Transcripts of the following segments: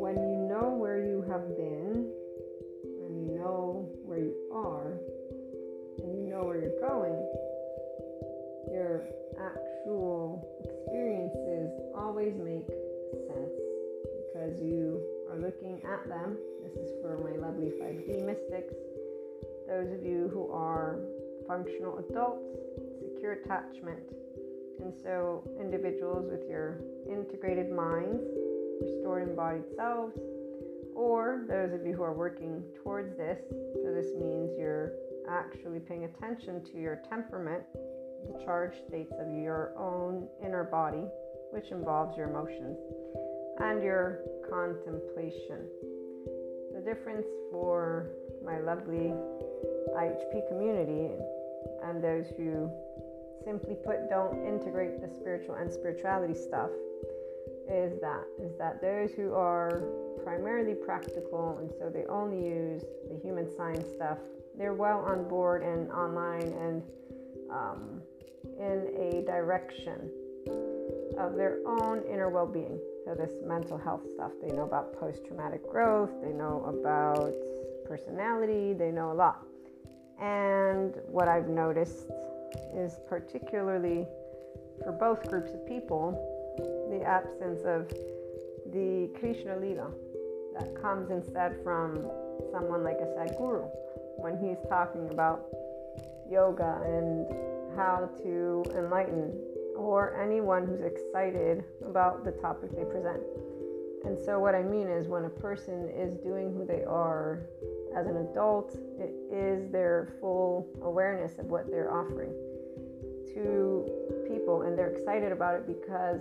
When you know where you have been, and you know where you are, and you know where you're going, your actual experiences always make sense because you are looking at them. This is for my lovely 5D mystics. Those of you who are functional adults, secure attachment. And so, individuals with your integrated minds, restored embodied selves, or those of you who are working towards this. So, this means you're actually paying attention to your temperament, the charged states of your own inner body, which involves your emotions, and your contemplation. The difference for my lovely IHP community and those who simply put don't integrate the spiritual and spirituality stuff is that is that those who are primarily practical and so they only use the human science stuff they're well on board and online and um, in a direction of their own inner well-being. So this mental health stuff they know about post-traumatic growth they know about personality they know a lot. And what I've noticed is particularly for both groups of people, the absence of the Krishna Leela that comes instead from someone like a Sadhguru when he's talking about yoga and how to enlighten, or anyone who's excited about the topic they present. And so, what I mean is, when a person is doing who they are as an adult, it is their full awareness of what they're offering to people, and they're excited about it because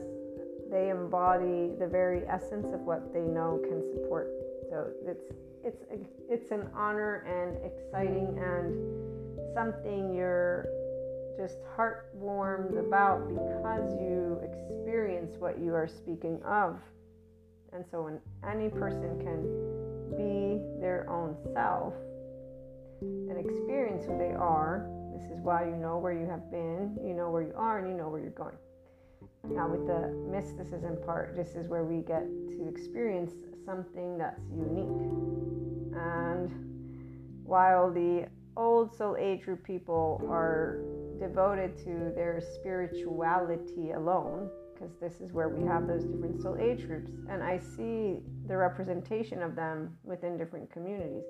they embody the very essence of what they know can support. So it's it's it's an honor and exciting and something you're just heart warmed about because you experience what you are speaking of. And so when any person can be their own self and experience who they are. This is why you know where you have been, you know where you are, and you know where you're going. Now, with the mysticism part, this is where we get to experience something that's unique. And while the old soul age group people are devoted to their spirituality alone, because this is where we have those different soul age groups, and I see the representation of them within different communities.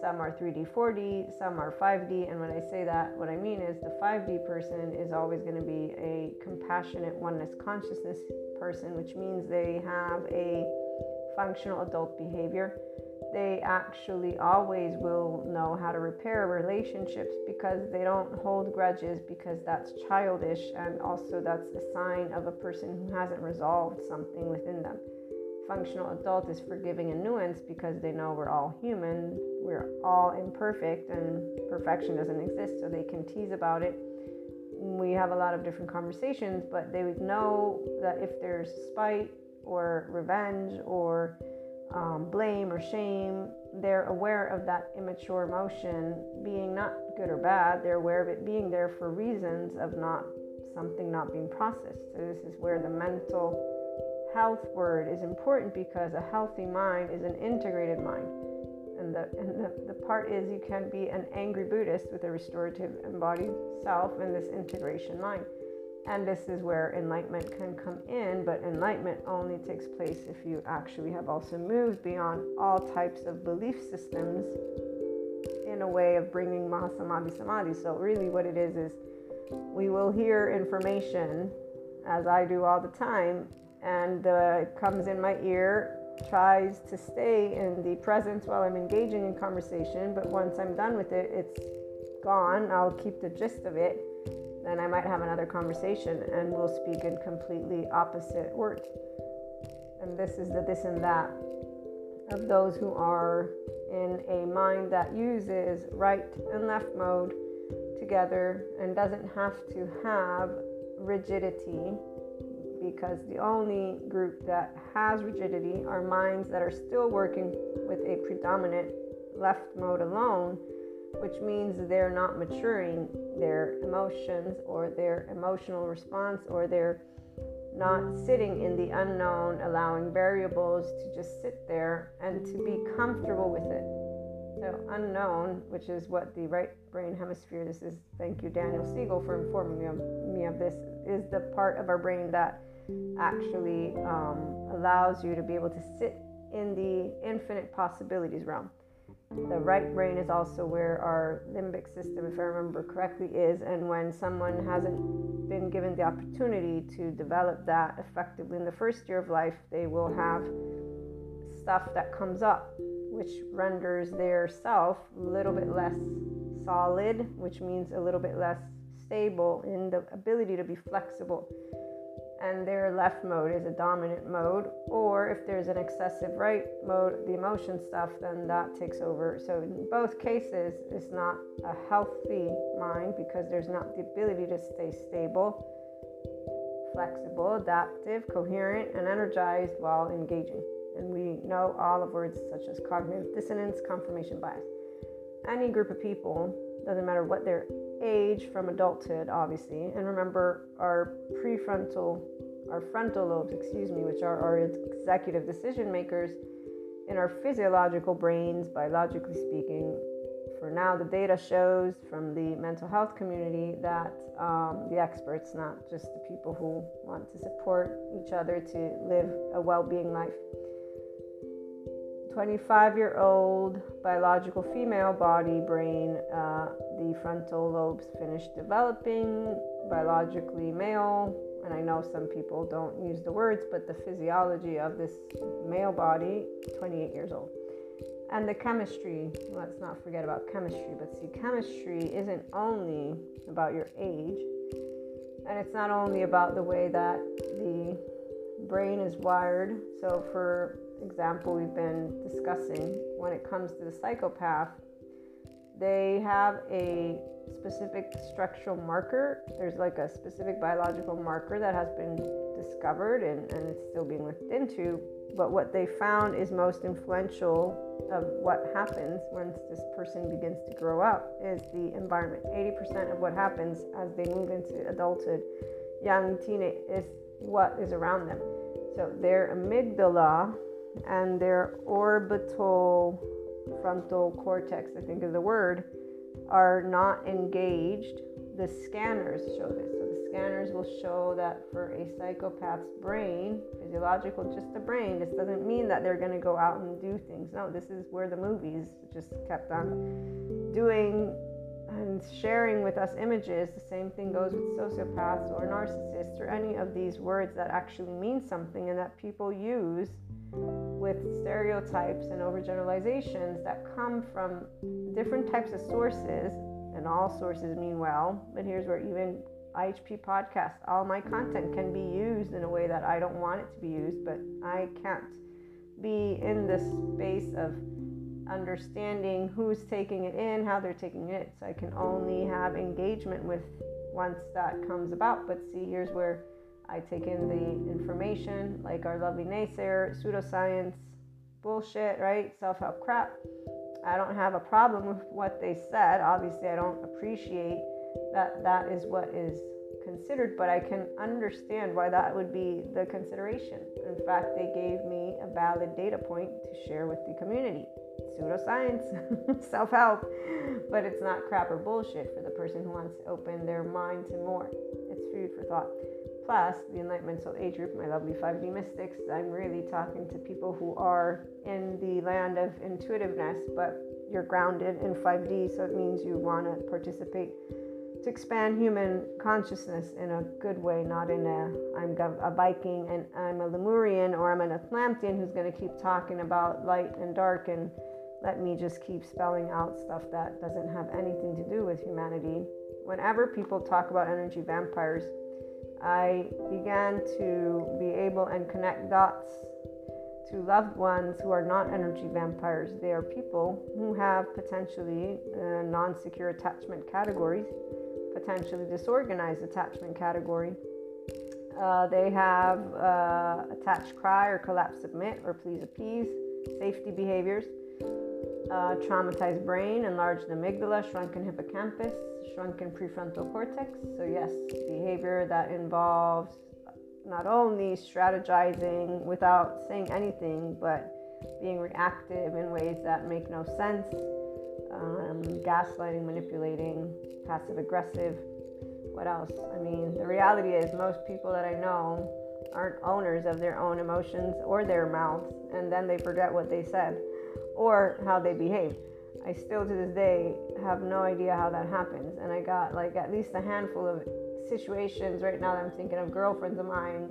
Some are 3D, 4D, some are 5D, and when I say that, what I mean is the 5D person is always going to be a compassionate oneness consciousness person, which means they have a functional adult behavior. They actually always will know how to repair relationships because they don't hold grudges because that's childish and also that's a sign of a person who hasn't resolved something within them functional adult is forgiving and nuanced because they know we're all human, we're all imperfect, and perfection doesn't exist, so they can tease about it. We have a lot of different conversations, but they would know that if there's spite or revenge or um, blame or shame, they're aware of that immature emotion being not good or bad. They're aware of it being there for reasons of not something not being processed. So, this is where the mental health word is important because a healthy mind is an integrated mind. And the, and the, the part is you can be an angry Buddhist with a restorative embodied self and this integration mind. And this is where enlightenment can come in, but enlightenment only takes place if you actually have also moved beyond all types of belief systems in a way of bringing Mahasamadhi Samadhi. So, really, what it is is we will hear information, as I do all the time, and uh, comes in my ear, tries to stay in the presence while I'm engaging in conversation, but once I'm done with it, it's gone. I'll keep the gist of it. Then I might have another conversation and we'll speak in completely opposite words. And this is the this and that of those who are in a mind that uses right and left mode together and doesn't have to have rigidity because the only group that has rigidity are minds that are still working with a predominant left mode alone, which means they're not maturing their emotions or their emotional response or they're not sitting in the unknown, allowing variables to just sit there and to be comfortable with it. So, unknown, which is what the right brain hemisphere, this is, thank you, Daniel Siegel, for informing me of, me of this, is the part of our brain that actually um, allows you to be able to sit in the infinite possibilities realm. The right brain is also where our limbic system, if I remember correctly, is. And when someone hasn't been given the opportunity to develop that effectively in the first year of life, they will have stuff that comes up, which renders their self a little bit less solid, which means a little bit less stable in the ability to be flexible and their left mode is a dominant mode, or if there's an excessive right mode, the emotion stuff, then that takes over. So, in both cases, it's not a healthy mind because there's not the ability to stay stable, flexible, adaptive, coherent, and energized while engaging. And we know all of words such as cognitive dissonance, confirmation bias. Any group of people, doesn't matter what their age from adulthood, obviously. And remember, our prefrontal, our frontal lobes, excuse me, which are our executive decision makers in our physiological brains, biologically speaking. For now, the data shows from the mental health community that um, the experts, not just the people who want to support each other to live a well being life 25 year old biological female body, brain, uh, the frontal lobes finished developing, biologically male. And I know some people don't use the words, but the physiology of this male body, 28 years old. And the chemistry, let's not forget about chemistry, but see, chemistry isn't only about your age, and it's not only about the way that the brain is wired. So, for example we've been discussing when it comes to the psychopath, they have a specific structural marker. There's like a specific biological marker that has been discovered and, and it's still being looked into. But what they found is most influential of what happens once this person begins to grow up is the environment. 80% of what happens as they move into adulthood, young teenage, is what is around them. So their amygdala and their orbital frontal cortex, I think is the word, are not engaged. The scanners show this. So the scanners will show that for a psychopath's brain, physiological, just the brain, this doesn't mean that they're going to go out and do things. No, this is where the movies just kept on doing and sharing with us images. The same thing goes with sociopaths or narcissists or any of these words that actually mean something and that people use with stereotypes and overgeneralizations that come from different types of sources, and all sources mean well. But here's where even IHP podcast, all my content can be used in a way that I don't want it to be used, but I can't be in the space of understanding who's taking it in, how they're taking it. So I can only have engagement with once that comes about. But see, here's where I take in the information, like our lovely naysayer, pseudoscience, bullshit, right? Self help crap. I don't have a problem with what they said. Obviously, I don't appreciate that that is what is considered, but I can understand why that would be the consideration. In fact, they gave me a valid data point to share with the community. Pseudoscience, self help, but it's not crap or bullshit for the person who wants to open their mind to more. It's food for thought. Plus, the Enlightenment Soul Age group, my lovely 5D mystics, I'm really talking to people who are in the land of intuitiveness, but you're grounded in 5D, so it means you want to participate to expand human consciousness in a good way, not in a I'm a Viking and I'm a Lemurian or I'm an Atlantean who's going to keep talking about light and dark and let me just keep spelling out stuff that doesn't have anything to do with humanity. Whenever people talk about energy vampires, I began to be able and connect dots to loved ones who are not energy vampires. They are people who have potentially uh, non secure attachment categories, potentially disorganized attachment category. Uh, they have uh, attached cry or collapse submit or please appease, safety behaviors, uh, traumatized brain, enlarged amygdala, shrunken hippocampus, shrunken prefrontal cortex. So, yes, behavior that involves not only strategizing without saying anything, but being reactive in ways that make no sense, um, gaslighting, manipulating, passive aggressive. What else? I mean, the reality is, most people that I know aren't owners of their own emotions or their mouths, and then they forget what they said or how they behave. I still to this day have no idea how that happens. And I got like at least a handful of situations right now that I'm thinking of girlfriends of mine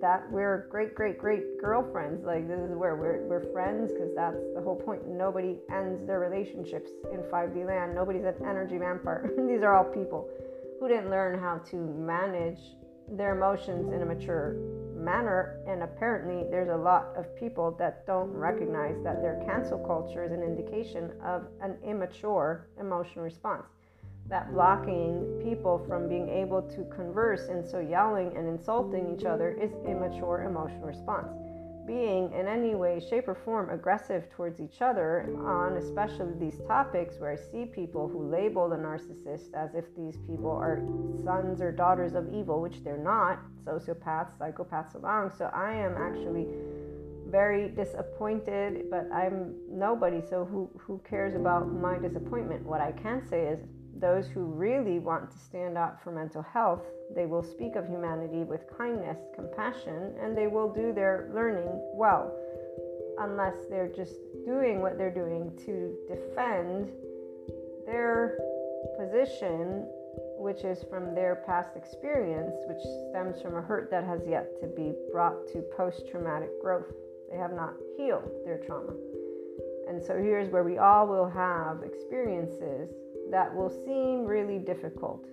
that we're great, great, great girlfriends. Like this is where we're we're friends because that's the whole point. Nobody ends their relationships in 5D land. Nobody's an energy vampire. These are all people who didn't learn how to manage their emotions in a mature manner. And apparently, there's a lot of people that don't recognize that their cancel culture is an indication of an immature emotional response. That blocking people from being able to converse and so yelling and insulting each other is immature emotional response being in any way, shape, or form aggressive towards each other on especially these topics where I see people who label the narcissist as if these people are sons or daughters of evil, which they're not, sociopaths, psychopaths along. So I am actually very disappointed, but I'm nobody, so who, who cares about my disappointment? What I can say is those who really want to stand up for mental health, they will speak of humanity with kindness, compassion, and they will do their learning well, unless they're just doing what they're doing to defend their position, which is from their past experience, which stems from a hurt that has yet to be brought to post traumatic growth. They have not healed their trauma. And so here's where we all will have experiences that will seem really difficult,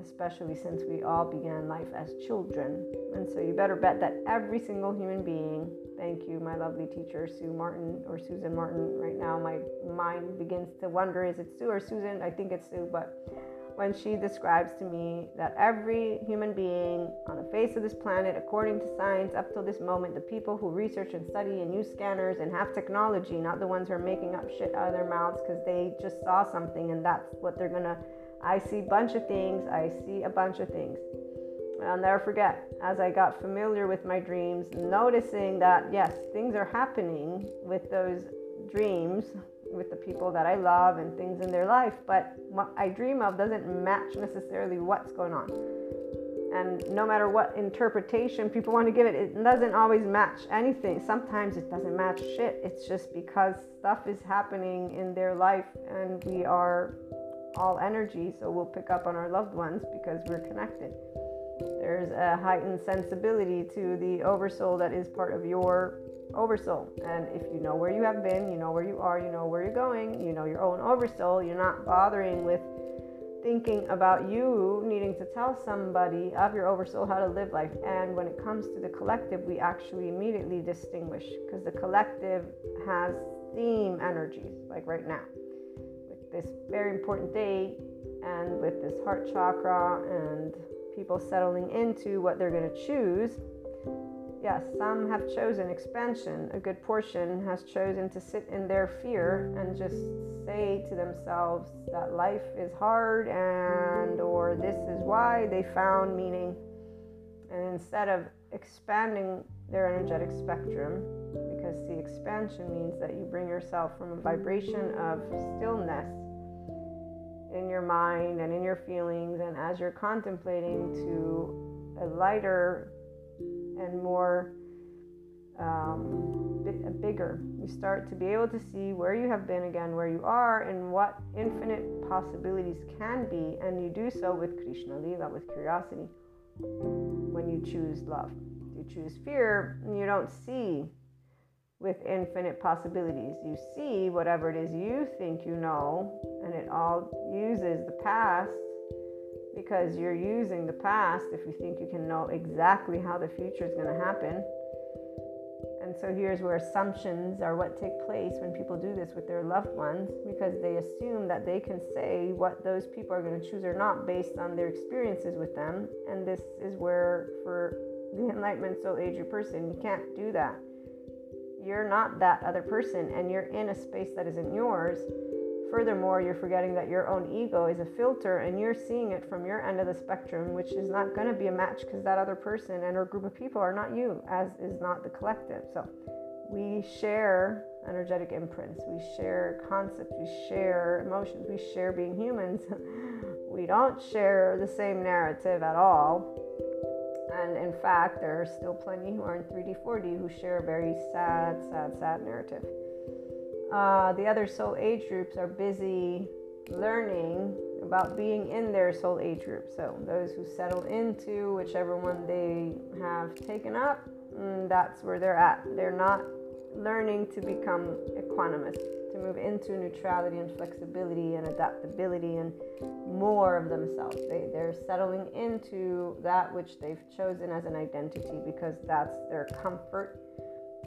especially since we all began life as children. And so you better bet that every single human being, thank you, my lovely teacher, Sue Martin or Susan Martin. Right now, my mind begins to wonder is it Sue or Susan? I think it's Sue, but when she describes to me that every human being on the face of this planet, according to science, up till this moment, the people who research and study and use scanners and have technology, not the ones who are making up shit out of their mouths because they just saw something and that's what they're gonna. I see a bunch of things, I see a bunch of things. I'll never forget, as I got familiar with my dreams, noticing that yes, things are happening with those dreams with the people that I love and things in their life, but what I dream of doesn't match necessarily what's going on. And no matter what interpretation people want to give it, it doesn't always match anything. Sometimes it doesn't match shit. It's just because stuff is happening in their life and we are all energy, so we'll pick up on our loved ones because we're connected. There's a heightened sensibility to the oversoul that is part of your oversoul. And if you know where you have been, you know where you are, you know where you're going, you know your own oversoul, you're not bothering with thinking about you needing to tell somebody of your oversoul how to live life. And when it comes to the collective, we actually immediately distinguish because the collective has theme energies, like right now, with this very important day and with this heart chakra and people settling into what they're going to choose Yes, some have chosen expansion. A good portion has chosen to sit in their fear and just say to themselves that life is hard and or this is why they found meaning. And instead of expanding their energetic spectrum, because the expansion means that you bring yourself from a vibration of stillness in your mind and in your feelings, and as you're contemplating to a lighter and more um, bit, bigger. You start to be able to see where you have been again, where you are, and what infinite possibilities can be. And you do so with Krishna Leela, with curiosity, when you choose love. You choose fear, and you don't see with infinite possibilities. You see whatever it is you think you know, and it all uses the past because you're using the past if you think you can know exactly how the future is going to happen. And so here's where assumptions are what take place when people do this with their loved ones because they assume that they can say what those people are going to choose or not based on their experiences with them. And this is where, for the Enlightenment Soul Age person, you can't do that. You're not that other person, and you're in a space that isn't yours furthermore, you're forgetting that your own ego is a filter and you're seeing it from your end of the spectrum, which is not going to be a match because that other person and or group of people are not you, as is not the collective. So we share energetic imprints, we share concepts, we share emotions, we share being humans. we don't share the same narrative at all. And in fact, there are still plenty who are in 3D, 4D who share a very sad, sad, sad narrative. Uh, the other soul age groups are busy learning about being in their soul age group. So those who settle into whichever one they have taken up, mm, that's where they're at. They're not learning to become equanimous, to move into neutrality and flexibility and adaptability and more of themselves. They, they're settling into that which they've chosen as an identity because that's their comfort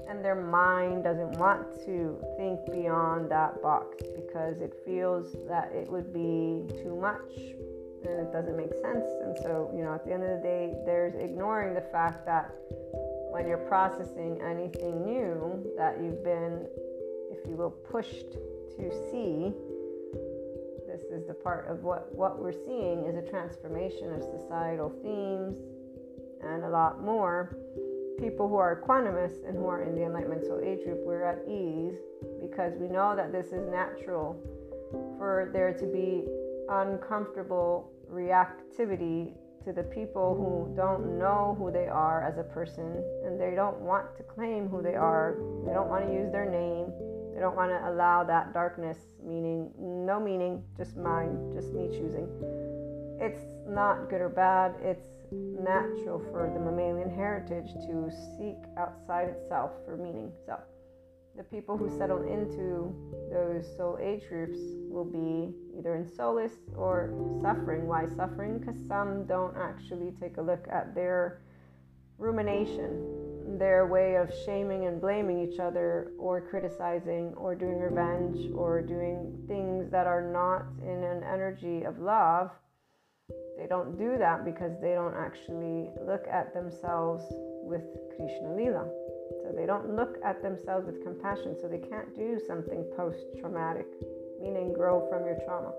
and their mind doesn't want to think beyond that box because it feels that it would be too much and it doesn't make sense. And so, you know, at the end of the day, there's ignoring the fact that when you're processing anything new that you've been, if you will, pushed to see, this is the part of what, what we're seeing is a transformation of societal themes and a lot more people who are equanimous and who are in the enlightenment soul age group, we're at ease because we know that this is natural for there to be uncomfortable reactivity to the people who don't know who they are as a person and they don't want to claim who they are. They don't want to use their name. They don't want to allow that darkness, meaning no meaning, just mine, just me choosing. It's not good or bad. It's natural for the mammalian heritage to seek outside itself for meaning. So, the people who settle into those soul age groups will be either in solace or suffering. Why suffering? Because some don't actually take a look at their rumination, their way of shaming and blaming each other, or criticizing, or doing revenge, or doing things that are not in an energy of love they don't do that because they don't actually look at themselves with Krishna Leela. So they don't look at themselves with compassion. So they can't do something post traumatic, meaning grow from your trauma.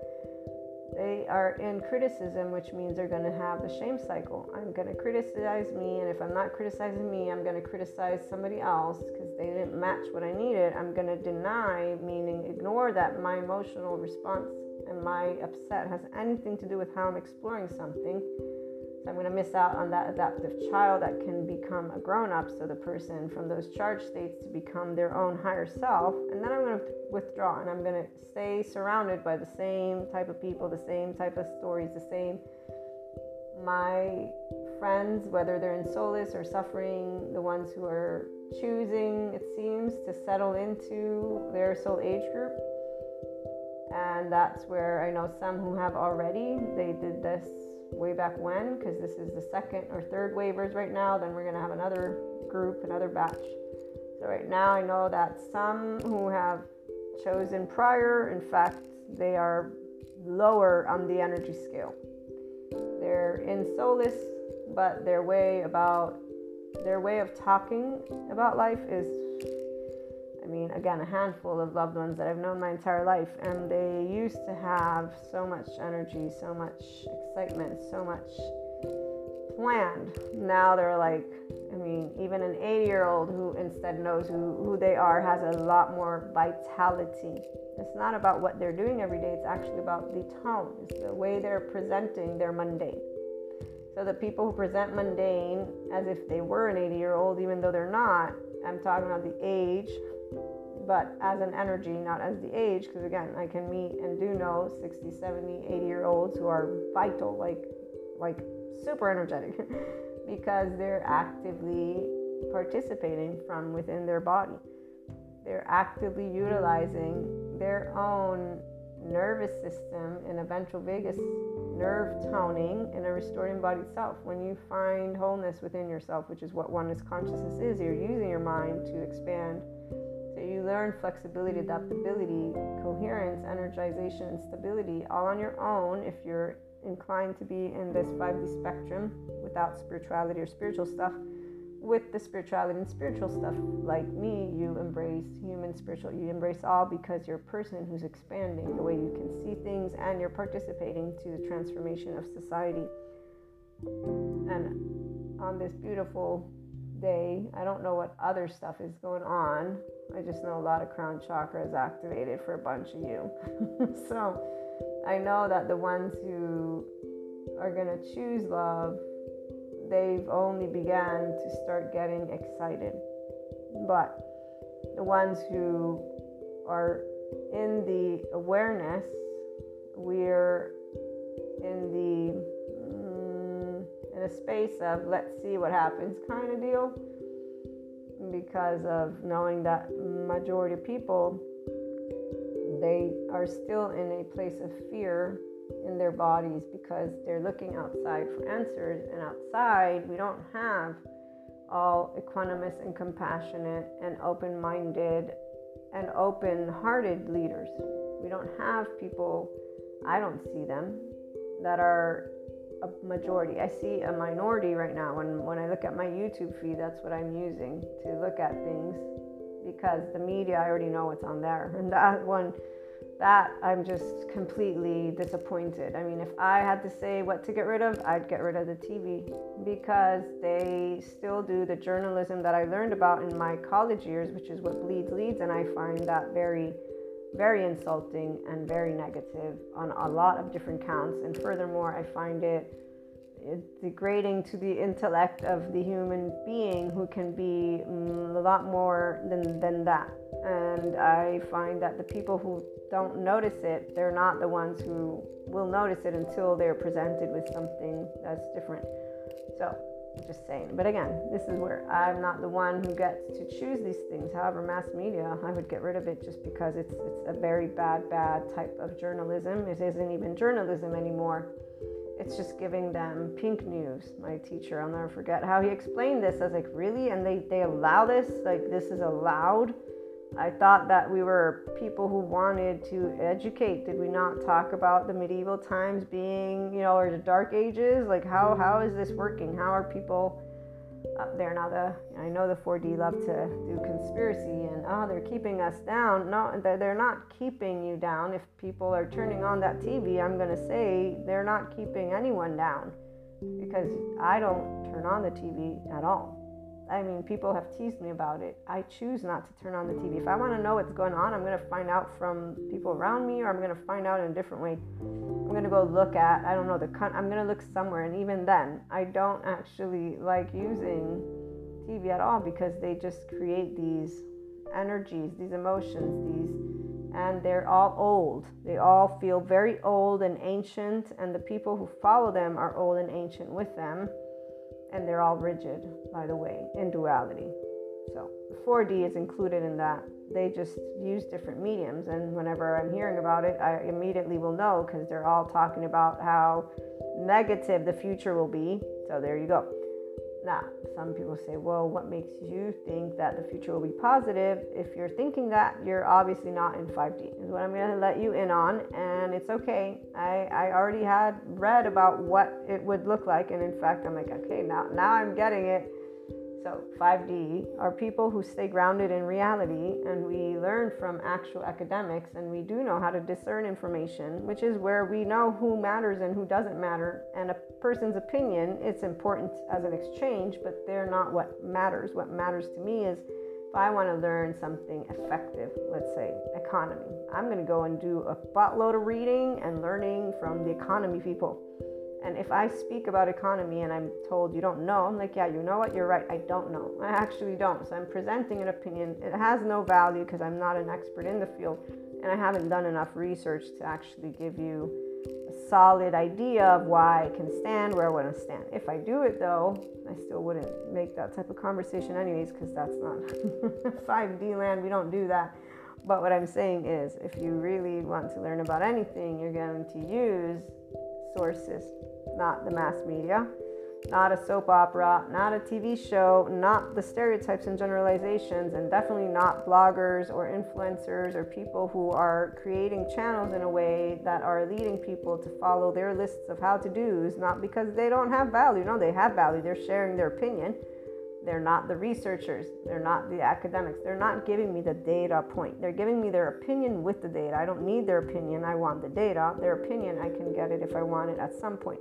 They are in criticism, which means they're going to have the shame cycle. I'm going to criticize me, and if I'm not criticizing me, I'm going to criticize somebody else because they didn't match what I needed. I'm going to deny, meaning ignore that my emotional response and my upset has anything to do with how I'm exploring something. So I'm going to miss out on that adaptive child that can become a grown up. So the person from those charged states to become their own higher self. And then I'm going to withdraw and I'm going to stay surrounded by the same type of people, the same type of stories, the same. My friends, whether they're in solace or suffering, the ones who are choosing, it seems, to settle into their soul age group and that's where I know some who have already. They did this way back when because this is the second or third waivers right now. Then we're going to have another group, another batch. So right now I know that some who have chosen prior, in fact, they are lower on the energy scale. They're in solace, but their way about their way of talking about life is I mean, again, a handful of loved ones that I've known my entire life, and they used to have so much energy, so much excitement, so much planned. Now they're like, I mean, even an 80 year old who instead knows who, who they are has a lot more vitality. It's not about what they're doing every day, it's actually about the tone, it's the way they're presenting their mundane. So the people who present mundane as if they were an 80 year old, even though they're not, I'm talking about the age, but as an energy, not as the age, because again, I can meet and do know 60, 70, 80 year olds who are vital, like, like super energetic, because they're actively participating from within their body. They're actively utilizing their own nervous system and a ventral vagus nerve toning and a restored embodied self. When you find wholeness within yourself, which is what oneness consciousness is, you're using your mind to expand you learn flexibility, adaptability, coherence, energization, and stability all on your own if you're inclined to be in this 5D spectrum without spirituality or spiritual stuff with the spirituality and spiritual stuff, like me, you embrace human spiritual, you embrace all because you're a person who's expanding the way you can see things and you're participating to the transformation of society. And on this beautiful I don't know what other stuff is going on. I just know a lot of crown chakra is activated for a bunch of you. so I know that the ones who are going to choose love they've only began to start getting excited. But the ones who are in the awareness, we're in the space of let's see what happens kind of deal because of knowing that majority of people they are still in a place of fear in their bodies because they're looking outside for answers. And outside, we don't have all equanimous and compassionate and open minded and open hearted leaders. We don't have people, I don't see them, that are a majority. I see a minority right now. When, when I look at my YouTube feed, that's what I'm using to look at things because the media, I already know what's on there. And that one, that I'm just completely disappointed. I mean, if I had to say what to get rid of, I'd get rid of the TV because they still do the journalism that I learned about in my college years, which is what bleeds leads, and I find that very, very insulting and very negative on a lot of different counts. And furthermore, I find it degrading to the intellect of the human being who can be mm, a lot more than, than that. And I find that the people who don't notice it, they're not the ones who will notice it until they're presented with something that's different. So, just saying. But again, this is where I'm not the one who gets to choose these things. However, mass media, I would get rid of it just because it's it's a very bad, bad type of journalism. It isn't even journalism anymore. It's just giving them pink news. My teacher, I'll never forget how he explained this. I was like, really? And they, they allow this? Like, this is allowed? I thought that we were people who wanted to educate. Did we not talk about the medieval times being, you know, or the dark ages? Like how how is this working? How are people up there now? The I know the 4D love to do conspiracy and oh they're keeping us down. No, they're not keeping you down. If people are turning on that TV, I'm gonna say they're not keeping anyone down because I don't turn on the TV at all. I mean, people have teased me about it. I choose not to turn on the TV. If I want to know what's going on, I'm going to find out from people around me, or I'm going to find out in a different way. I'm going to go look at, I don't know, the con- I'm going to look somewhere. And even then, I don't actually like using TV at all because they just create these energies, these emotions, these, and they're all old. They all feel very old and ancient, and the people who follow them are old and ancient with them and they're all rigid, by the way, in duality. So 4D is included in that. They just use different mediums, and whenever I'm hearing about it, I immediately will know because they're all talking about how negative the future will be. So there you go. Now, some people say, well, what makes you think that the future will be positive? If you're thinking that, you're obviously not in 5D, is what I'm going to let you in on. And it's okay. I, I already had read about what it would look like. And in fact, I'm like, okay, now, now I'm getting it. So, 5D are people who stay grounded in reality, and we learn from actual academics, and we do know how to discern information, which is where we know who matters and who doesn't matter. And a person's opinion, it's important as an exchange, but they're not what matters. What matters to me is if I want to learn something effective, let's say economy, I'm going to go and do a buttload of reading and learning from the economy people and if I speak about economy and I'm told you don't know, I'm like, yeah, you know what? You're right. I don't know. I actually don't. So I'm presenting an opinion. It has no value because I'm not an expert in the field and I haven't done enough research to actually give you a solid idea of why I can stand where I want to stand. If I do it though, I still wouldn't make that type of conversation anyways because that's not 5D land. We don't do that. But what I'm saying is, if you really want to learn about anything, you're going to use sources not the mass media, not a soap opera, not a TV show, not the stereotypes and generalizations, and definitely not bloggers or influencers or people who are creating channels in a way that are leading people to follow their lists of how to do's, not because they don't have value. No, they have value. They're sharing their opinion. They're not the researchers. They're not the academics. They're not giving me the data point. They're giving me their opinion with the data. I don't need their opinion. I want the data. Their opinion, I can get it if I want it at some point.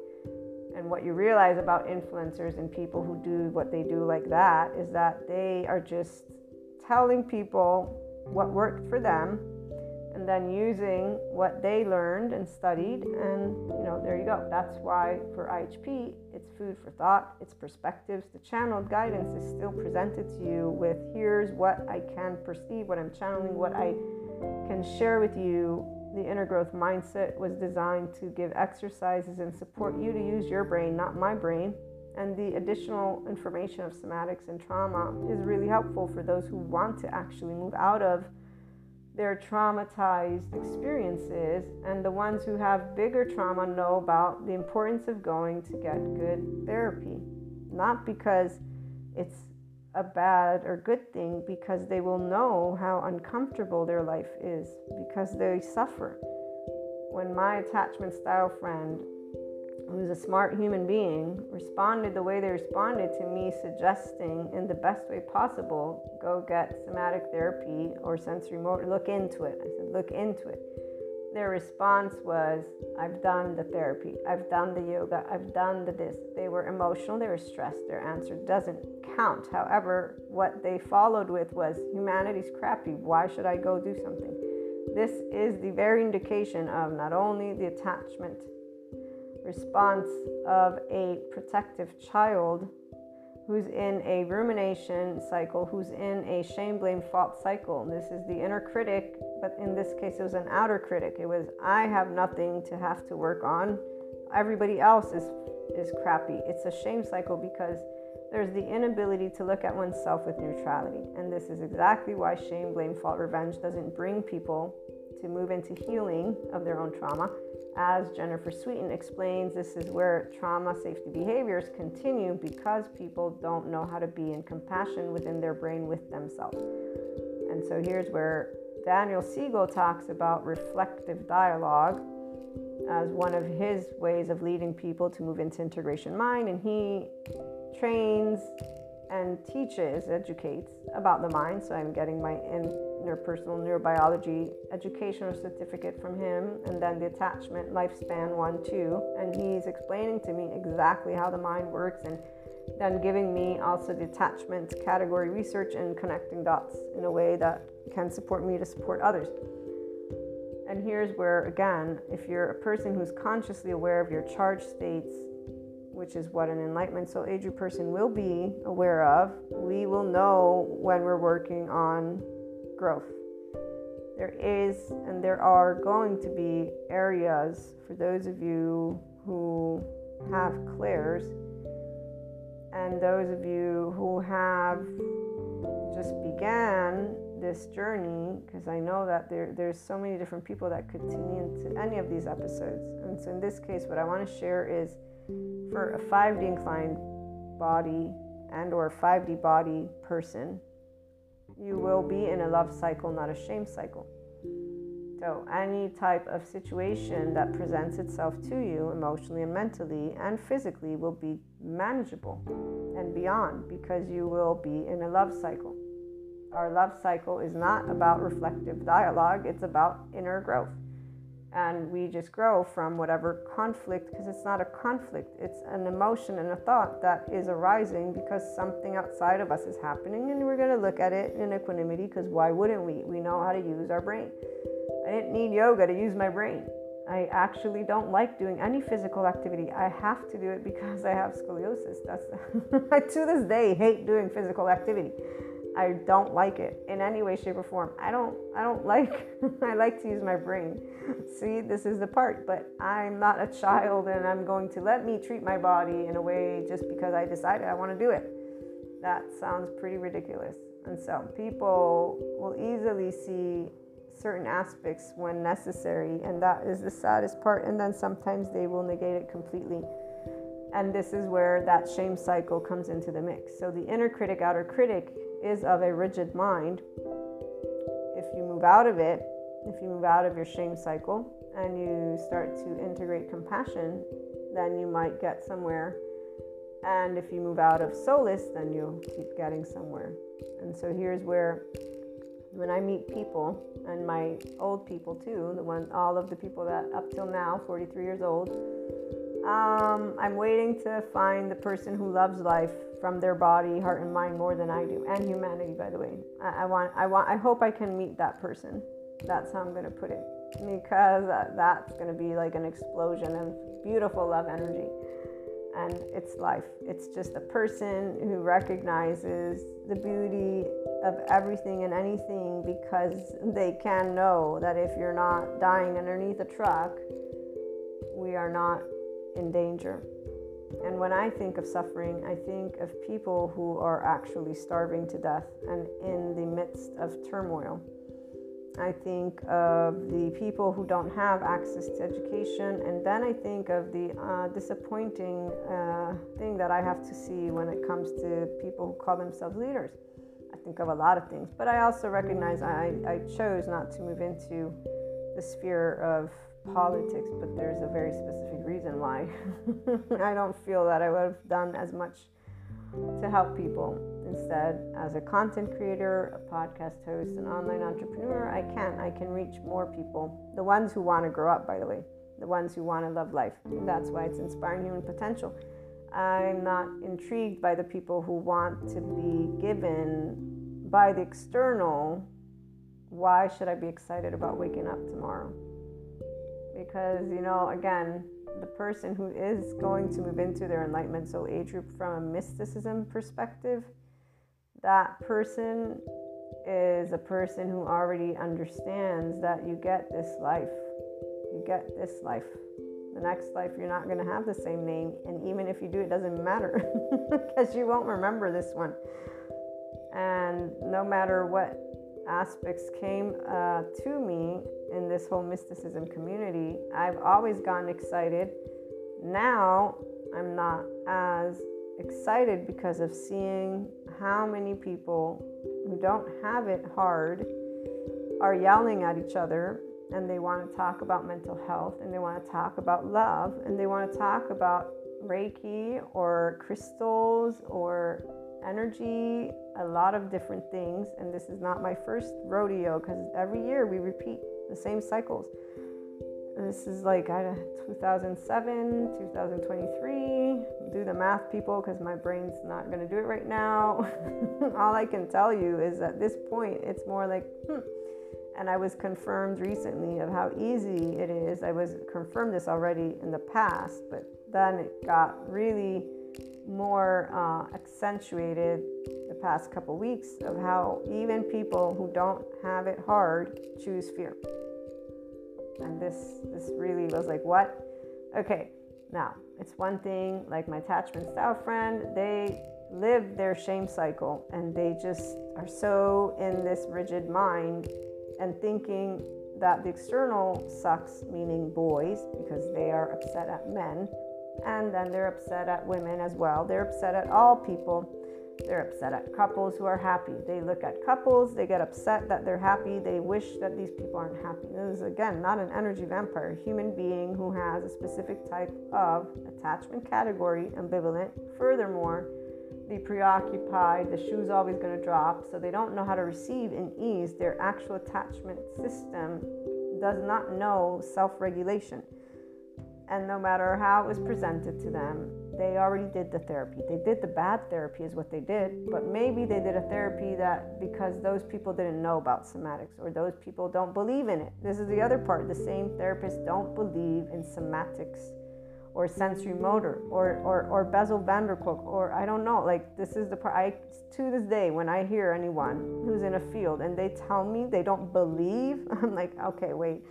And what you realize about influencers and people who do what they do like that is that they are just telling people what worked for them and then using what they learned and studied and you know there you go. That's why for ihp it's food for thought it's perspectives. The channeled guidance is still presented to you with here's what i can perceive what i'm channeling what i can share with you the inner growth mindset was designed to give exercises and support you to use your brain not my brain and the additional information of somatics and trauma is really helpful for those who want to actually move out of their traumatized experiences, and the ones who have bigger trauma know about the importance of going to get good therapy. Not because it's a bad or good thing, because they will know how uncomfortable their life is, because they suffer. When my attachment style friend who's a smart human being, responded the way they responded to me suggesting in the best way possible go get somatic therapy or sensory motor, look into it. I said, look into it. Their response was, I've done the therapy, I've done the yoga, I've done the this. They were emotional, they were stressed. Their answer doesn't count. However, what they followed with was, humanity's crappy. Why should I go do something? This is the very indication of not only the attachment response of a protective child who's in a rumination cycle, who's in a shame, blame, fault cycle. This is the inner critic, but in this case, it was an outer critic. It was, I have nothing to have to work on. Everybody else is, is crappy. It's a shame cycle because there's the inability to look at oneself with neutrality. And this is exactly why shame, blame, fault, revenge doesn't bring people to move into healing of their own trauma as Jennifer Sweeton explains, this is where trauma safety behaviors continue because people don't know how to be in compassion within their brain with themselves. And so here's where Daniel Siegel talks about reflective dialogue as one of his ways of leading people to move into integration mind. And he trains and teaches, educates about the mind. So I'm getting my interpersonal neurobiology educational certificate from him, and then the attachment lifespan one too. And he's explaining to me exactly how the mind works and then giving me also the attachment category research and connecting dots in a way that can support me to support others. And here's where, again, if you're a person who's consciously aware of your charge states, which is what an enlightenment soul age person will be aware of, we will know when we're working on growth. There is and there are going to be areas for those of you who have clairs and those of you who have just began this journey because I know that there, there's so many different people that could tune into any of these episodes. And so in this case, what I want to share is for a 5D inclined body and or 5D body person, you will be in a love cycle, not a shame cycle. So, any type of situation that presents itself to you emotionally and mentally and physically will be manageable and beyond because you will be in a love cycle. Our love cycle is not about reflective dialogue, it's about inner growth and we just grow from whatever conflict because it's not a conflict it's an emotion and a thought that is arising because something outside of us is happening and we're going to look at it in equanimity because why wouldn't we? We know how to use our brain. I didn't need yoga to use my brain. I actually don't like doing any physical activity. I have to do it because i have scoliosis. That's i to this day hate doing physical activity. I don't like it in any way, shape, or form. I don't I don't like I like to use my brain. See, this is the part, but I'm not a child and I'm going to let me treat my body in a way just because I decided I want to do it. That sounds pretty ridiculous. And so people will easily see certain aspects when necessary, and that is the saddest part. And then sometimes they will negate it completely. And this is where that shame cycle comes into the mix. So the inner critic, outer critic is of a rigid mind, if you move out of it, if you move out of your shame cycle and you start to integrate compassion, then you might get somewhere And if you move out of solace, then you'll keep getting somewhere. And so here's where when I meet people and my old people too, the one all of the people that up till now, 43 years old, um, I'm waiting to find the person who loves life from their body, heart, and mind more than I do, and humanity, by the way. I, I want, I want, I hope I can meet that person. That's how I'm going to put it, because that's going to be like an explosion of beautiful love energy and it's life. It's just a person who recognizes the beauty of everything and anything because they can know that if you're not dying underneath a truck, we are not in danger. And when I think of suffering, I think of people who are actually starving to death and in the midst of turmoil. I think of the people who don't have access to education, and then I think of the uh, disappointing uh, thing that I have to see when it comes to people who call themselves leaders. I think of a lot of things, but I also recognize I, I chose not to move into the sphere of politics, but there's a very specific reason why. I don't feel that I would have done as much to help people. Instead, as a content creator, a podcast host, an online entrepreneur, I can. I can reach more people. The ones who want to grow up, by the way, the ones who want to love life. That's why it's inspiring human potential. I'm not intrigued by the people who want to be given by the external. Why should I be excited about waking up tomorrow? Because, you know, again, the person who is going to move into their enlightenment soul age group from a mysticism perspective, that person is a person who already understands that you get this life. You get this life. The next life, you're not going to have the same name. And even if you do, it doesn't matter because you won't remember this one. And no matter what aspects came uh, to me in this whole mysticism community, I've always gotten excited. Now I'm not as excited because of seeing how many people who don't have it hard are yelling at each other and they want to talk about mental health and they want to talk about love and they want to talk about Reiki or crystals or energy, a lot of different things. And this is not my first rodeo because every year we repeat the same cycles. This is like I, 2007, 2023. Do the math, people, because my brain's not going to do it right now. All I can tell you is at this point, it's more like, hmm. And I was confirmed recently of how easy it is. I was confirmed this already in the past, but then it got really more uh, accentuated the past couple weeks of how even people who don't have it hard choose fear. And this this really was like what? Okay, now it's one thing like my attachment style friend, they live their shame cycle and they just are so in this rigid mind and thinking that the external sucks, meaning boys, because they are upset at men and then they're upset at women as well. They're upset at all people. They're upset at couples who are happy. They look at couples, they get upset that they're happy. They wish that these people aren't happy. This is, again, not an energy vampire, a human being who has a specific type of attachment category, ambivalent. Furthermore, the preoccupied, the shoe's always going to drop, so they don't know how to receive in ease. Their actual attachment system does not know self regulation. And no matter how it was presented to them, they already did the therapy. They did the bad therapy, is what they did. But maybe they did a therapy that because those people didn't know about somatics or those people don't believe in it. This is the other part. The same therapists don't believe in somatics or sensory motor or, or, or Bessel van der Kolk or I don't know. Like, this is the part I, to this day, when I hear anyone who's in a field and they tell me they don't believe, I'm like, okay, wait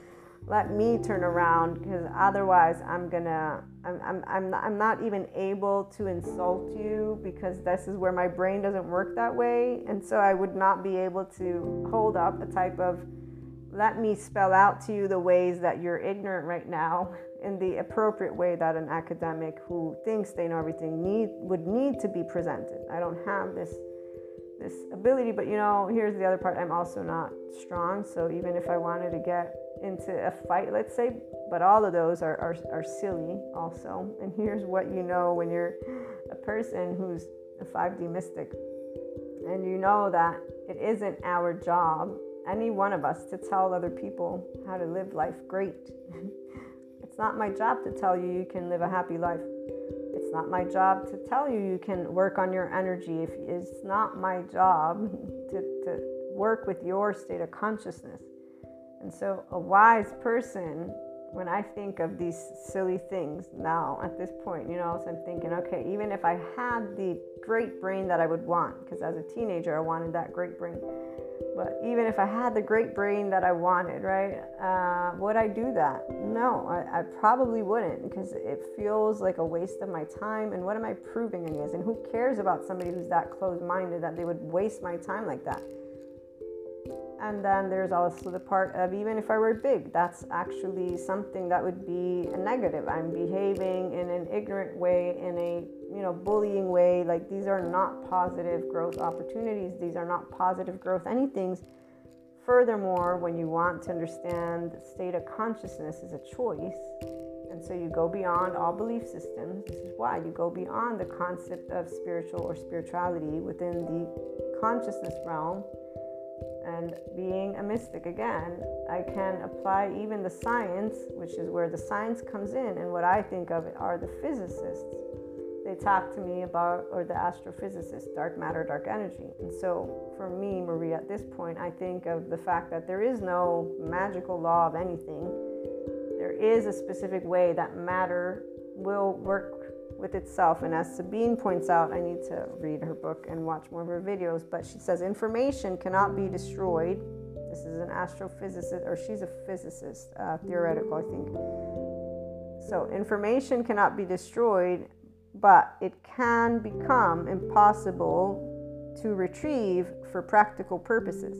let me turn around because otherwise i'm gonna I'm, I'm, I'm, I'm not even able to insult you because this is where my brain doesn't work that way. And so i would not be able to hold up a type of let me spell out to you the ways that you're ignorant right now in the appropriate way that an academic who thinks they know everything need would need to be presented. I don't have this this ability but you know here's the other part. I'm also not strong so even if i wanted to get into a fight, let's say, but all of those are, are, are silly also. And here's what you know when you're a person who's a 5D mystic and you know that it isn't our job, any one of us, to tell other people how to live life great. it's not my job to tell you you can live a happy life. It's not my job to tell you you can work on your energy. If it's not my job to, to work with your state of consciousness. And so, a wise person when I think of these silly things now at this point, you know, so I'm thinking, okay, even if I had the great brain that I would want, because as a teenager I wanted that great brain, but even if I had the great brain that I wanted, right, uh, would I do that? No, I, I probably wouldn't, because it feels like a waste of my time. And what am I proving anyways? And who cares about somebody who's that closed-minded that they would waste my time like that? And then there's also the part of even if I were big, that's actually something that would be a negative. I'm behaving in an ignorant way, in a you know bullying way. Like these are not positive growth opportunities. These are not positive growth anything. Furthermore, when you want to understand state of consciousness is a choice, and so you go beyond all belief systems. This is why you go beyond the concept of spiritual or spirituality within the consciousness realm and being a mystic again, I can apply even the science, which is where the science comes in. And what I think of are the physicists. They talk to me about, or the astrophysicists, dark matter, dark energy. And so for me, Marie, at this point, I think of the fact that there is no magical law of anything. There is a specific way that matter will work with itself. And as Sabine points out, I need to read her book and watch more of her videos, but she says information cannot be destroyed. This is an astrophysicist, or she's a physicist, uh, theoretical, I think. So, information cannot be destroyed, but it can become impossible to retrieve for practical purposes.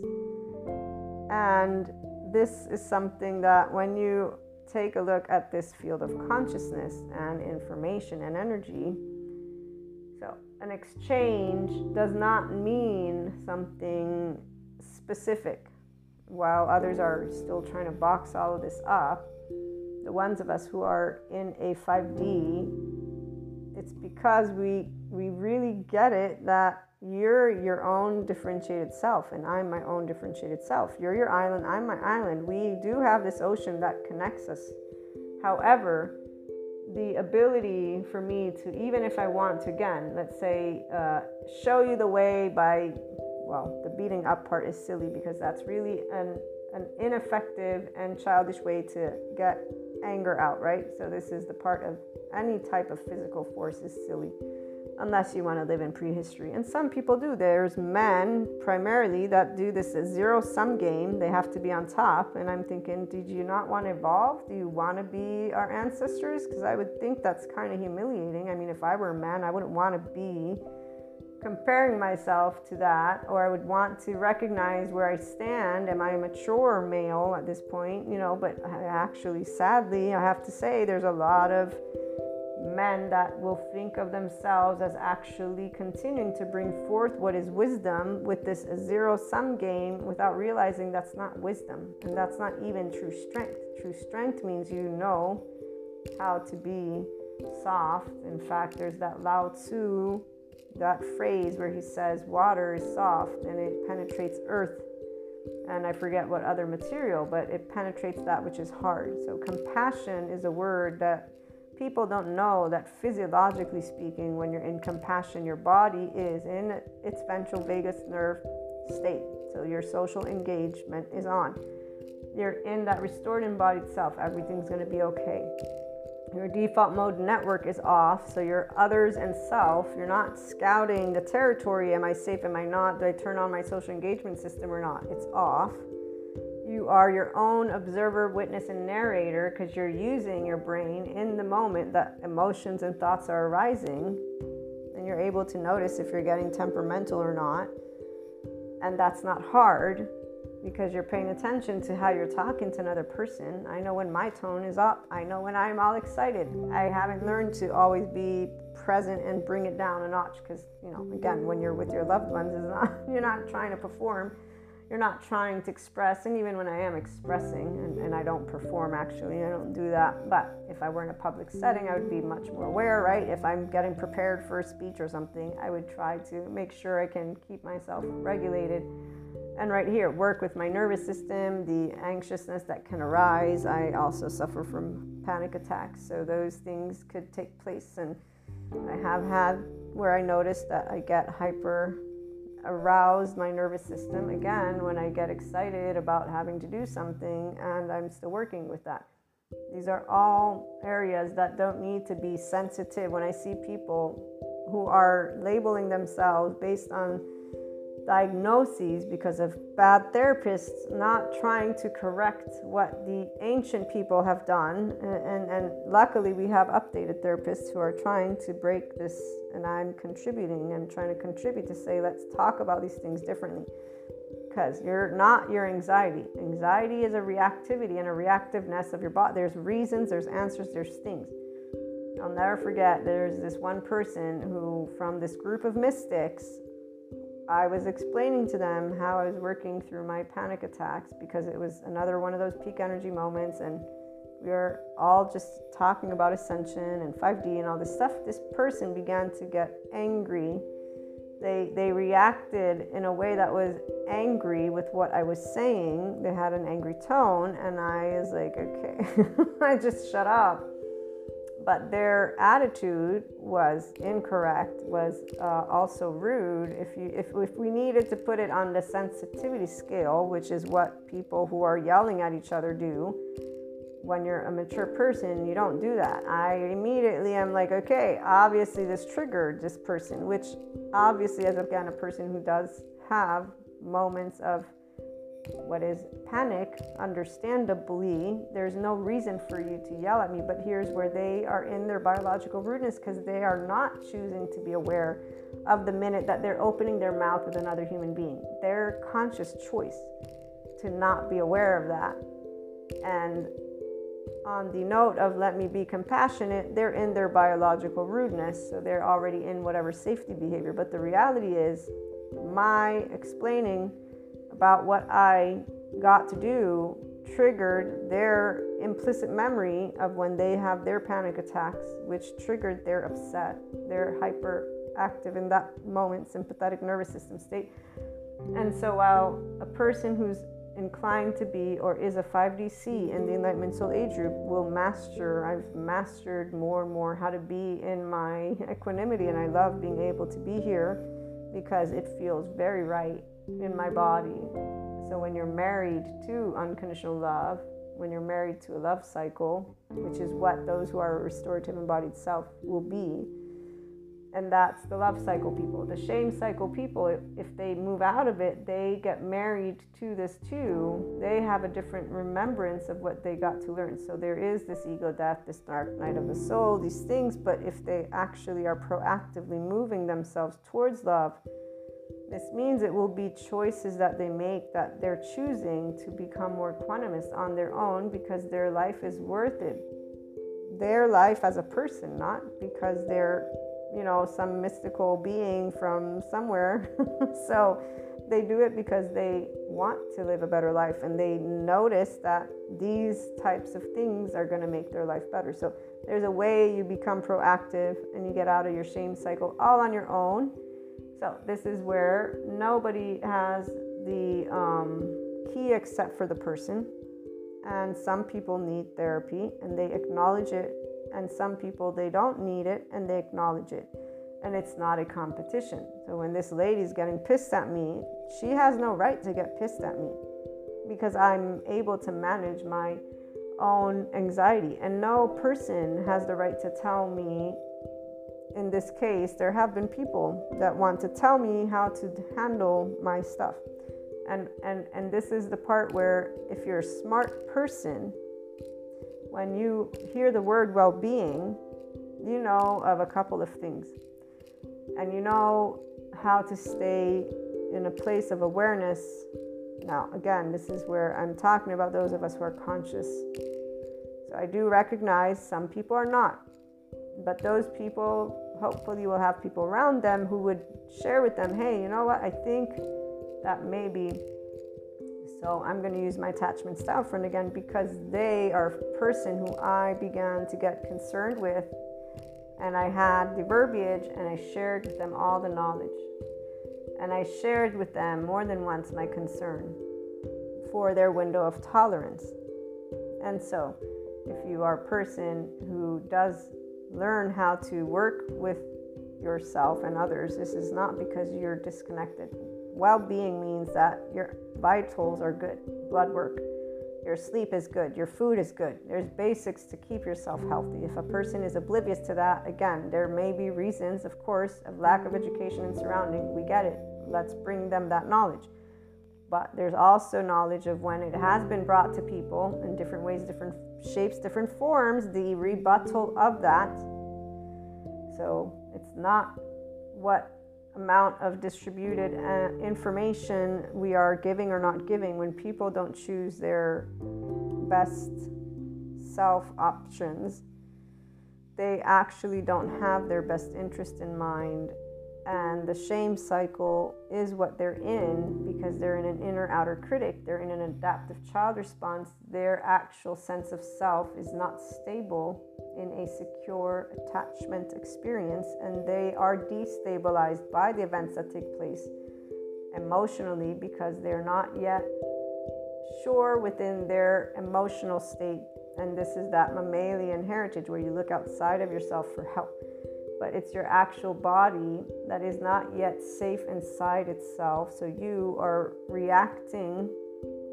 And this is something that when you take a look at this field of consciousness and information and energy. So, an exchange does not mean something specific. While others are still trying to box all of this up, the ones of us who are in a 5D, it's because we we really get it that you're your own differentiated self and i'm my own differentiated self. You're your island i'm my island. We do have this ocean that connects us. However the ability for me to even if i want to again let's say uh, show you the way by well the beating up part is silly because that's really an, an ineffective and childish way to get anger out right so this is the part of any type of physical force is silly unless you want to live in prehistory. And some people do. There's men primarily that do this zero sum game. They have to be on top. And I'm thinking, did you not want to evolve? Do you want to be our ancestors? Because I would think that's kind of humiliating. I mean, if I were a man, I wouldn't want to be comparing myself to that, or I would want to recognize where I stand. Am I a mature male at this point? You know, but I actually, sadly, I have to say, there's a lot of men that will think of themselves as actually continuing to bring forth what is wisdom with this zero sum game without realizing that's not wisdom and that's not even true strength. True strength means you know how to be soft. In fact, there's that Lao Tzu, that phrase where he says, Water is soft and it penetrates earth. And I forget what other material, but it penetrates that which is hard. So, compassion is a word that people don't know that physiologically speaking, when you're in compassion, your body is in its ventral vagus nerve state. So your social engagement is on. You're in that restored embodied self. Everything's going to be okay. Your default mode network is off. So your others and self, you're not scouting the territory. Am I safe? Am I not? Do I turn on my social engagement system or not? It's off you are your own observer, witness, and narrator because you're using your brain in the moment that emotions and thoughts are arising. And you're able to notice if you're getting temperamental or not. And that's not hard because you're paying attention to how you're talking to another person. I know when my tone is up, I know when I'm all excited. I haven't learned to always be present and bring it down a notch because, you know, again, when you're with your loved ones, not, you're not trying to perform you're not trying to express. And even when I am expressing, and, and I don't perform actually, I don't do that. But if I were in a public setting, I would be much more aware, right? If I'm getting prepared for a speech or something, I would try to make sure I can keep myself regulated. And right here, work with my nervous system, the anxiousness that can arise. I also suffer from panic attacks, so those things could take place. And I have had where I notice that I get hyper arouse my nervous system again when I get excited about having to do something and I'm still working with that. These are all areas that don't need to be sensitive. When I see people who are labeling themselves based on diagnoses because of bad therapists not trying to correct what the ancient people have done. And, and, and, luckily, we have updated therapists who are trying to break this, and I'm contributing and trying to contribute to say, let's talk about these things differently. Because you're not your anxiety. Anxiety is a reactivity and a reactiveness of your body. There's reasons, there's answers, there's things. I'll never forget, there's this one person who, from this group of mystics, I was explaining to them how I was working through my panic attacks because it was another one of those peak energy moments and we were all just talking about ascension and 5D and all this stuff. This person began to get angry. They they reacted in a way that was angry with what I was saying. They had an angry tone and I was like, okay. I just shut up but their attitude was incorrect was uh, also rude. If you if, if we needed to put it on the sensitivity scale which is what people who are yelling at each other do when you're a mature person you don't do that. I immediately am like okay obviously this triggered this person which obviously as again a person who does have moments of what is panic, understandably, there's no reason for you to yell at me. But here's where they are in their biological rudeness because they are not choosing to be aware of the minute that they're opening their mouth with another human being. Their conscious choice to not be aware of that. And on the note of let me be compassionate, they're in their biological rudeness. So they're already in whatever safety behavior. But the reality is, my explaining about what I got to do triggered their implicit memory of when they have their panic attacks, which triggered their upset, their hyperactive in that moment sympathetic nervous system state. And so while a person who's inclined to be or is a 5D SEE in the Enlightenment Soul Age group will master, I've mastered more and more how to be in my equanimity, and I love being able to be here because it feels very right in my body. So when you're married to unconditional love, when you're married to a love cycle, which is what those who are restorative embodied self will be, and that's the love cycle people. The shame cycle people, if, they move out of it, they get married to this too. They have a different remembrance of what they got to learn. So there is this ego death, this dark night of the soul, these things. But if they actually are proactively moving themselves towards love, this means it will be choices that they make that they're choosing to become more equanimous on their own because their life is worth it. Their life as a person, not because they're, you know, some mystical being from somewhere. so they do it because they want to live a better life and they notice that these types of things are going to make their life better. So there's a way you become proactive and you get out of your shame cycle all on your own so this is where nobody has the um, key except for the person. And some people need therapy and they acknowledge it. And some people, they don't need it and they acknowledge it. And it's not a competition. So when this lady's getting pissed at me, she has no right to get pissed at me because I'm able to manage my own anxiety. And no person has the right to tell me in this case, there have been people that want to tell me how to handle my stuff. And, and, and this is the part where, if you're a smart person, when you hear the word well being, you know of a couple of things. And you know how to stay in a place of awareness. Now, again, this is where I'm talking about those of us who are conscious. So I do recognize some people are not. But those people hopefully will have people around them who would share with them, hey, you know what, I think that maybe So I'm going to use my attachment style friend again because they are a person who I began to get concerned with. And I had the verbiage and I shared with them all the knowledge. And I shared with them more than once my concern for their window of tolerance. And so, if you are a person who does learn how to work with yourself and others, this is not because you're disconnected. Well being means that your vitals are good, blood work, your sleep is good, your food is good. There's basics to keep yourself healthy. If a person is oblivious to that, again, there may be reasons, of course, of lack of education and surrounding. We get it. Let's bring them that knowledge. But there's also knowledge of when it has been brought to people in different ways, different shapes, different forms, the rebuttal of that. So it's not what amount of distributed uh, information we are giving or not giving when people don't choose their best self options they actually don't have their best interest in mind. And the shame cycle is what they're in because they're in an inner outer critic. They're in an adaptive child response. Their actual sense of self is not stable in a secure attachment experience and they are destabilized by the events that take place emotionally because they're not yet sure within their emotional state and this is that mammalian heritage where you look outside of yourself for help but it's your actual body that is not yet safe inside itself. So you are reacting,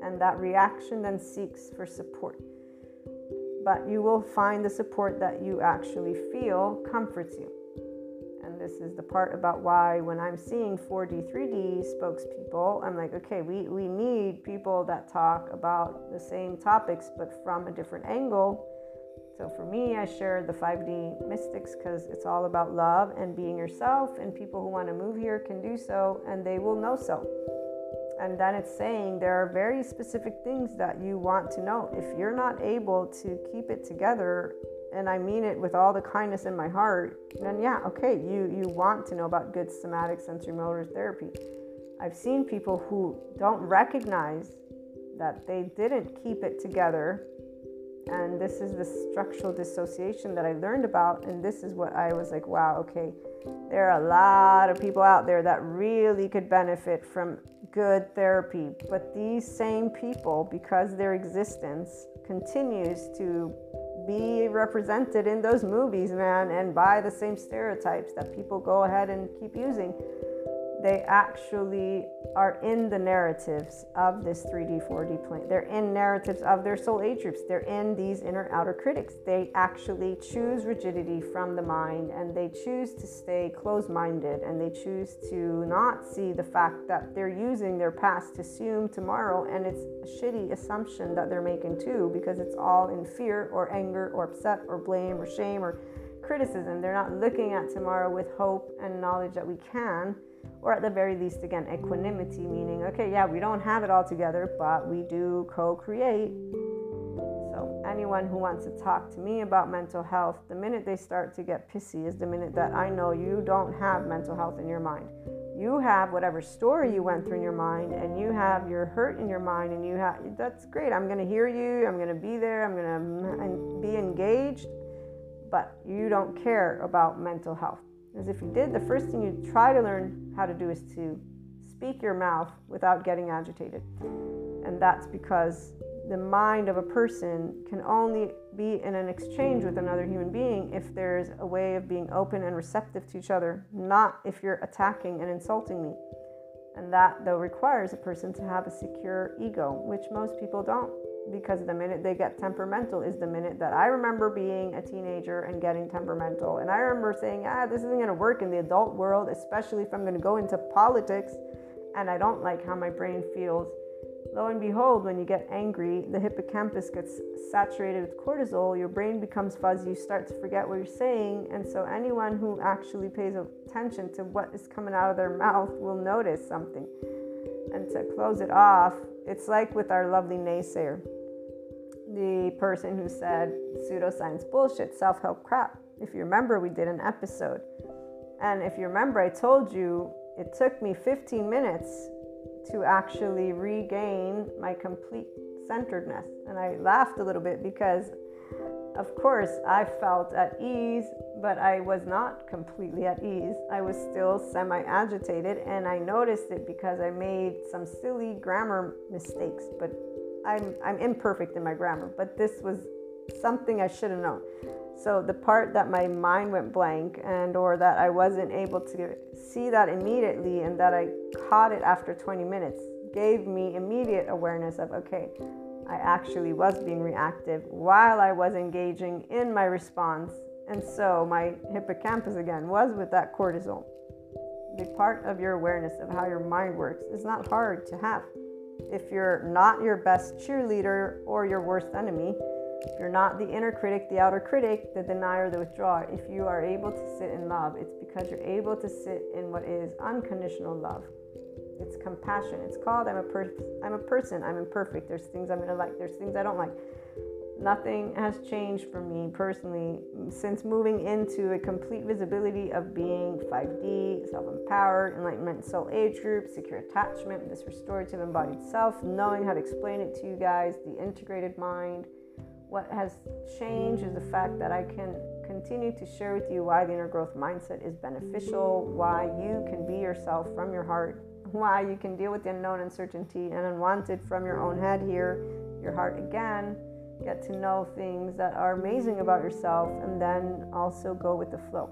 and that reaction then seeks for support. But you will find the support that you actually feel comforts you. And this is the part about why, when I'm seeing 4D, 3D spokespeople, I'm like, okay, we, we need people that talk about the same topics but from a different angle so for me, I share the 5D mystics because it's all about love and being yourself, and people who want to move here can do so, and they will know so. And then it's saying there are very specific things that you want to know. If you're not able to keep it together, and I mean it with all the kindness in my heart, then yeah, okay, you you want to know about good somatic sensory motor therapy. I've seen people who don't recognize that they didn't keep it together and this is the structural dissociation that I learned about. And this is what I was like, wow, okay, there are a lot of people out there that really could benefit from good therapy. But these same people, because their existence continues to be represented in those movies, man, and by the same stereotypes that people go ahead and keep using they actually are in the narratives of this 3D, 4D plane. They're in narratives of their soul age groups. They're in these inner outer critics. They actually choose rigidity from the mind and they choose to stay closed minded and they choose to not see the fact that they're using their past to assume tomorrow. And it's a shitty assumption that they're making too because it's all in fear or anger or upset or blame or shame or criticism. They're not looking at tomorrow with hope and knowledge that we can or at the very least, again, equanimity, meaning, okay, yeah, we don't have it all together, but we do co create. So, anyone who wants to talk to me about mental health, the minute they start to get pissy is the minute that I know you don't have mental health in your mind. You have whatever story you went through in your mind, and you have your hurt in your mind, and you have that's great. I'm to hear you, I'm to be there, I'm to be engaged, but you don't care about mental health. As if you did, the first thing you try to learn how to do is to speak your mouth without getting agitated. And that's because the mind of a person can only be in an exchange with another human being if there's a way of being open and receptive to each other, not if you're attacking and insulting me. And that, though, requires a person to have a secure ego, which most people don't because the minute they get temperamental is the minute that I remember being a teenager and getting temperamental. And I remember saying, ah, this isn't going to work in the adult world, especially if I'm going to go into politics and I don't like how my brain feels. Lo and behold, when you get angry, the hippocampus gets saturated with cortisol, your brain becomes fuzzy, you start to forget what you're saying. And so, anyone who actually pays attention to what is coming out of their mouth will notice something. And to close it off, it's like with our lovely naysayer, the person who said pseudoscience bullshit, self help crap. If you remember, we did an episode. And if you remember, I told you it took me 15 minutes to actually regain my complete centeredness. And I laughed a little bit because, of course, I felt at ease, but I was not completely at ease. I was still semi agitated, and I noticed it because I made some silly grammar mistakes. But I'm, I'm imperfect in my grammar, but this was something I should have known. So the part that my mind went blank and or that I wasn't able to see that immediately and that I caught it after 20 minutes gave me immediate awareness of okay, I actually was being reactive while I was engaging in my response. And so my hippocampus again was with that cortisol. The part of your awareness of how your mind works is not hard to have. If you're not your best cheerleader or your worst enemy, if you're not the inner critic, the outer critic, the denier, the withdrawer. If you are able to sit in love, it's because you're able to sit in what is unconditional love. It's compassion. It's called I'm a person. I'm a person. I'm imperfect. There's things I'm gonna like. There's things I don't like. Nothing has changed for me personally since moving into a complete visibility of being 5D, self empowered, enlightenment, soul age group, secure attachment, this restorative embodied self, knowing how to explain it to you guys, the integrated mind what has changed is the fact that I can continue to share with you why the inner growth mindset is beneficial, why you can be yourself from your heart, why you can deal with the unknown uncertainty and unwanted from your own head here, your heart again, get to know things that are amazing about yourself, and then also go with the flow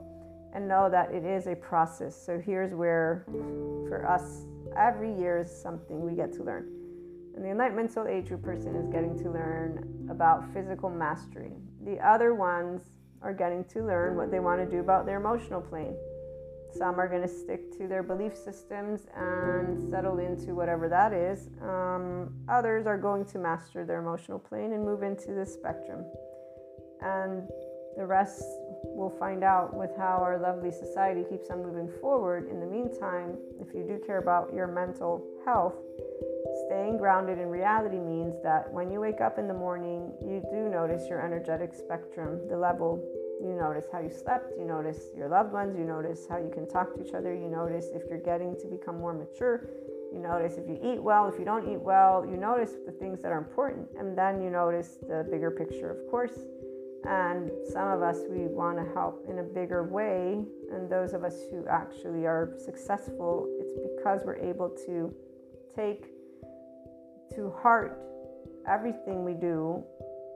and know that it is a process. So here's where, for us, every year is something we get to learn. And the Enlightenment Soul Age group person is getting to learn about physical mastery. The other ones are getting to learn what they want to do about their emotional plane. Some are going to stick to their belief systems and settle into whatever that is. Um, others are going to master their emotional plane and move into the spectrum. And the rest we'll find out with how our lovely society keeps on moving forward. In the meantime, if you do care about your mental health, Staying grounded in reality means that when you wake up in the morning, you do notice your energetic spectrum, the level. You notice how you slept, you notice your loved ones, you notice how you can talk to each other, you notice if you're getting to become more mature, you notice if you eat well, if you don't eat well, you notice the things that are important, and then you notice the bigger picture, of course. And some of us, we want to help in a bigger way. And those of us who actually are successful, it's because we're able to take to heart everything we do,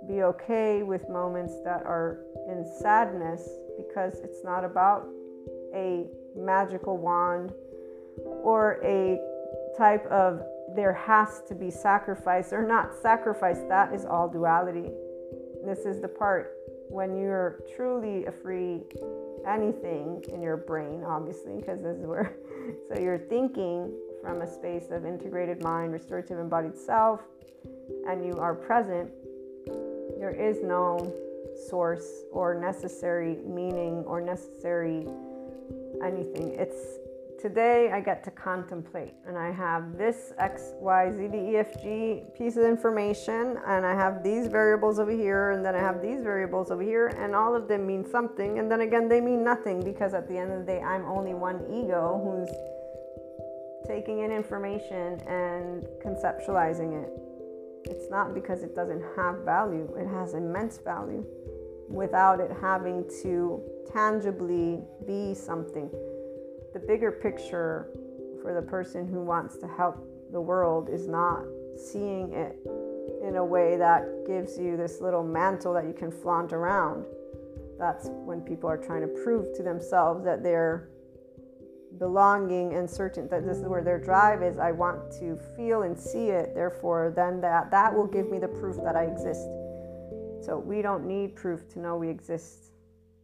be okay with moments that are in sadness because it's not about a magical wand or a type of there has to be sacrifice or not sacrifice. That is all duality. This is the part when you're truly a free anything in your brain, obviously, because this is where, so you're thinking from a space of integrated mind, restorative embodied self, and you are present, there is no source or necessary meaning or necessary anything. It's today I get to contemplate and I have this X, Y, Z, D, E, F, G piece of information and I have these variables over here and then I have these variables over here and all of them mean something and then again they mean nothing because at the end of the day I'm only one ego who's taking in information and conceptualizing it. It's not because it doesn't have value, it has immense value without it having to tangibly be something. The bigger picture for the person who wants to help the world is not seeing it in a way that gives you this little mantle that you can flaunt around. That's when people are trying to prove to themselves that they're belonging and certain that this is where their drive is i want to feel and see it therefore then that that will give me the proof that i exist. So we don't need proof to know we exist.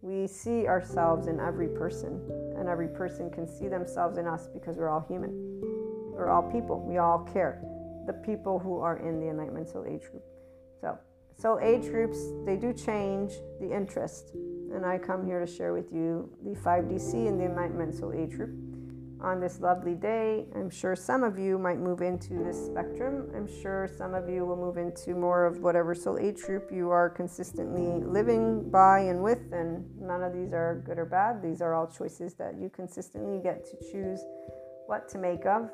We see ourselves in every person and every person can see themselves in us because we're all human. We're all people. We all care. The people who are in the enlightenment soul age group. So soul age groups they do change the interest and I come here to share with you the 5D SEE and the Enlightenment Soul Age Group on this lovely day. I'm sure some of you might move into this spectrum. I'm sure some of you will move into more of whatever soul age group you are consistently living by and with. And none of these are good or bad. These are all choices that you consistently get to choose what to make of.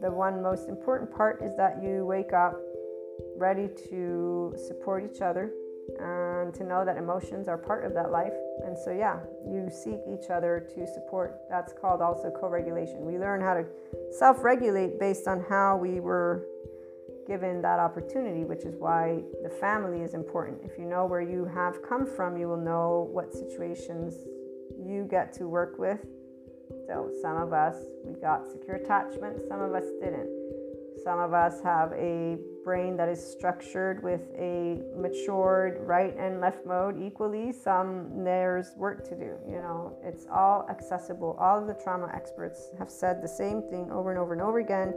the one most important part is that you wake up ready to support each other and to know that emotions are part of that life. And so, yeah, you seek each other to support. That's called also co regulation. We learn how to self regulate based on how we were given that opportunity, which is why the family is important. If you know where you have come from, you will know what situations you get to work with. So, some of us, we got secure attachment, some of us didn't. Some of us have a brain that is structured with a matured right and left mode equally. Some there's work to do. You know, it's all accessible. All of the trauma experts have said the same thing over and over and over again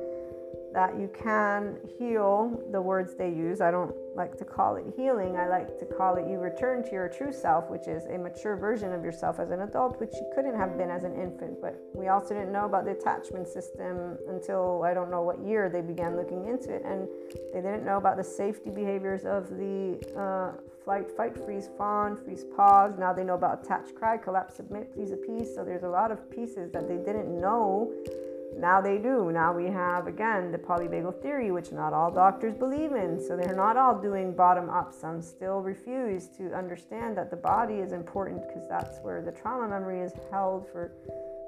that you can heal the words they use. I don't like to call it healing. I like to call it you return to your true self, which is a mature version of yourself as an adult, which you couldn't have been as an infant. But we also didn't know about the attachment system until I don't know what year they began looking into it. And they didn't know about the safety behaviors of the uh, flight, fight, freeze, fawn, freeze, pause. Now they know about attach, cry, collapse, submit, please, appease. So there's a lot of pieces that they didn't know now they do. Now we have, again, the polyvagal theory, which not all doctors believe in. So they're not all doing bottom up. Some still refuse to understand that the body is important because that's where the trauma memory is held for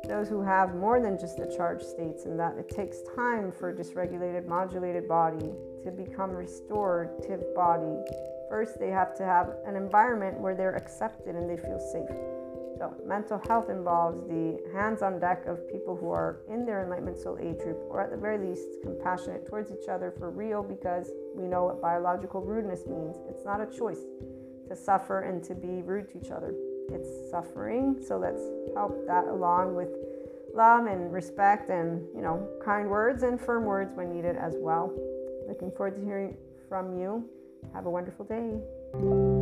those who have more than just the charged states, and that it takes time for a dysregulated, modulated body to become restorative body. First, they have to have an environment where they're accepted and they feel safe. So, mental health involves the hands on deck of people who are in their enlightenment soul age group, or at the very least, compassionate towards each other for real because we know what biological rudeness means. It's not a choice to suffer and to be rude to each other, it's suffering. So, let's help that along with love and respect and, you know, kind words and firm words when needed as well. Looking forward to hearing from you. Have a wonderful day.